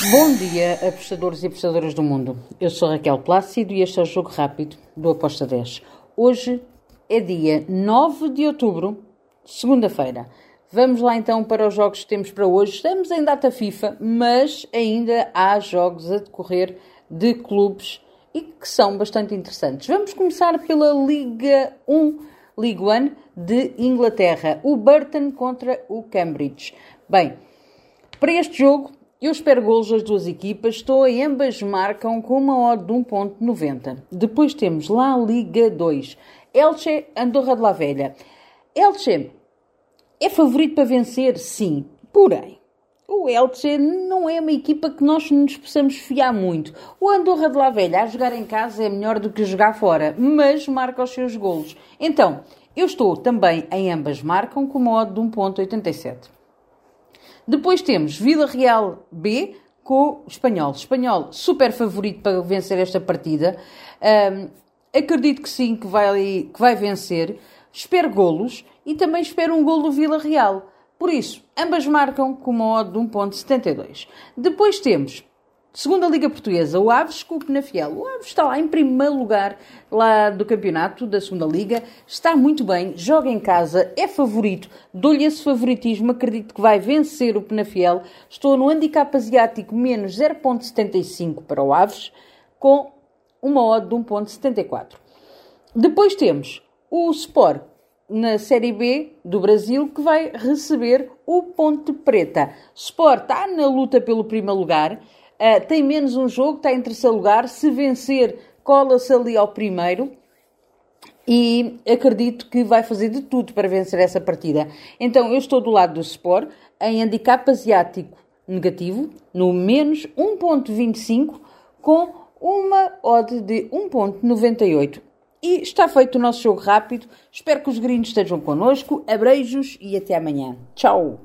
Bom dia, apostadores e apostadoras do mundo. Eu sou Raquel Plácido e este é o Jogo Rápido do Aposta 10. Hoje é dia 9 de outubro, segunda-feira. Vamos lá então para os jogos que temos para hoje. Estamos em data FIFA, mas ainda há jogos a decorrer de clubes e que são bastante interessantes. Vamos começar pela Liga 1, Liga 1 de Inglaterra. O Burton contra o Cambridge. Bem, para este jogo eu espero golos das duas equipas, estou e ambas marcam com uma odd de 1.90. Depois temos lá Liga 2, Elche, Andorra de la Velha. Elche é favorito para vencer, sim, porém, o Elche não é uma equipa que nós nos possamos fiar muito. O Andorra de la Velha a jogar em casa é melhor do que jogar fora, mas marca os seus golos. Então, eu estou também em ambas marcam com uma odd de 1.87. Depois temos Vila Real B com o Espanhol. Espanhol super favorito para vencer esta partida. Um, acredito que sim, que vai, que vai vencer. Espero golos e também espero um golo do Vila Real. Por isso, ambas marcam com uma odd de 1.72. Depois temos Segunda Liga Portuguesa, o Aves com o Penafiel. O Aves está lá em primeiro lugar lá do campeonato da Segunda Liga. Está muito bem, joga em casa, é favorito. Dou-lhe esse favoritismo, acredito que vai vencer o Penafiel. Estou no handicap asiático menos 0.75 para o Aves, com uma odd de 1.74. Depois temos o Sport na Série B do Brasil que vai receber o Ponte Preta. Sport está na luta pelo primeiro lugar Uh, tem menos um jogo, está em terceiro lugar. Se vencer, cola-se ali ao primeiro. E acredito que vai fazer de tudo para vencer essa partida. Então, eu estou do lado do Sport, em handicap asiático negativo, no menos 1.25, com uma odd de 1.98. E está feito o nosso jogo rápido. Espero que os gringos estejam connosco. Abreijos e até amanhã. Tchau!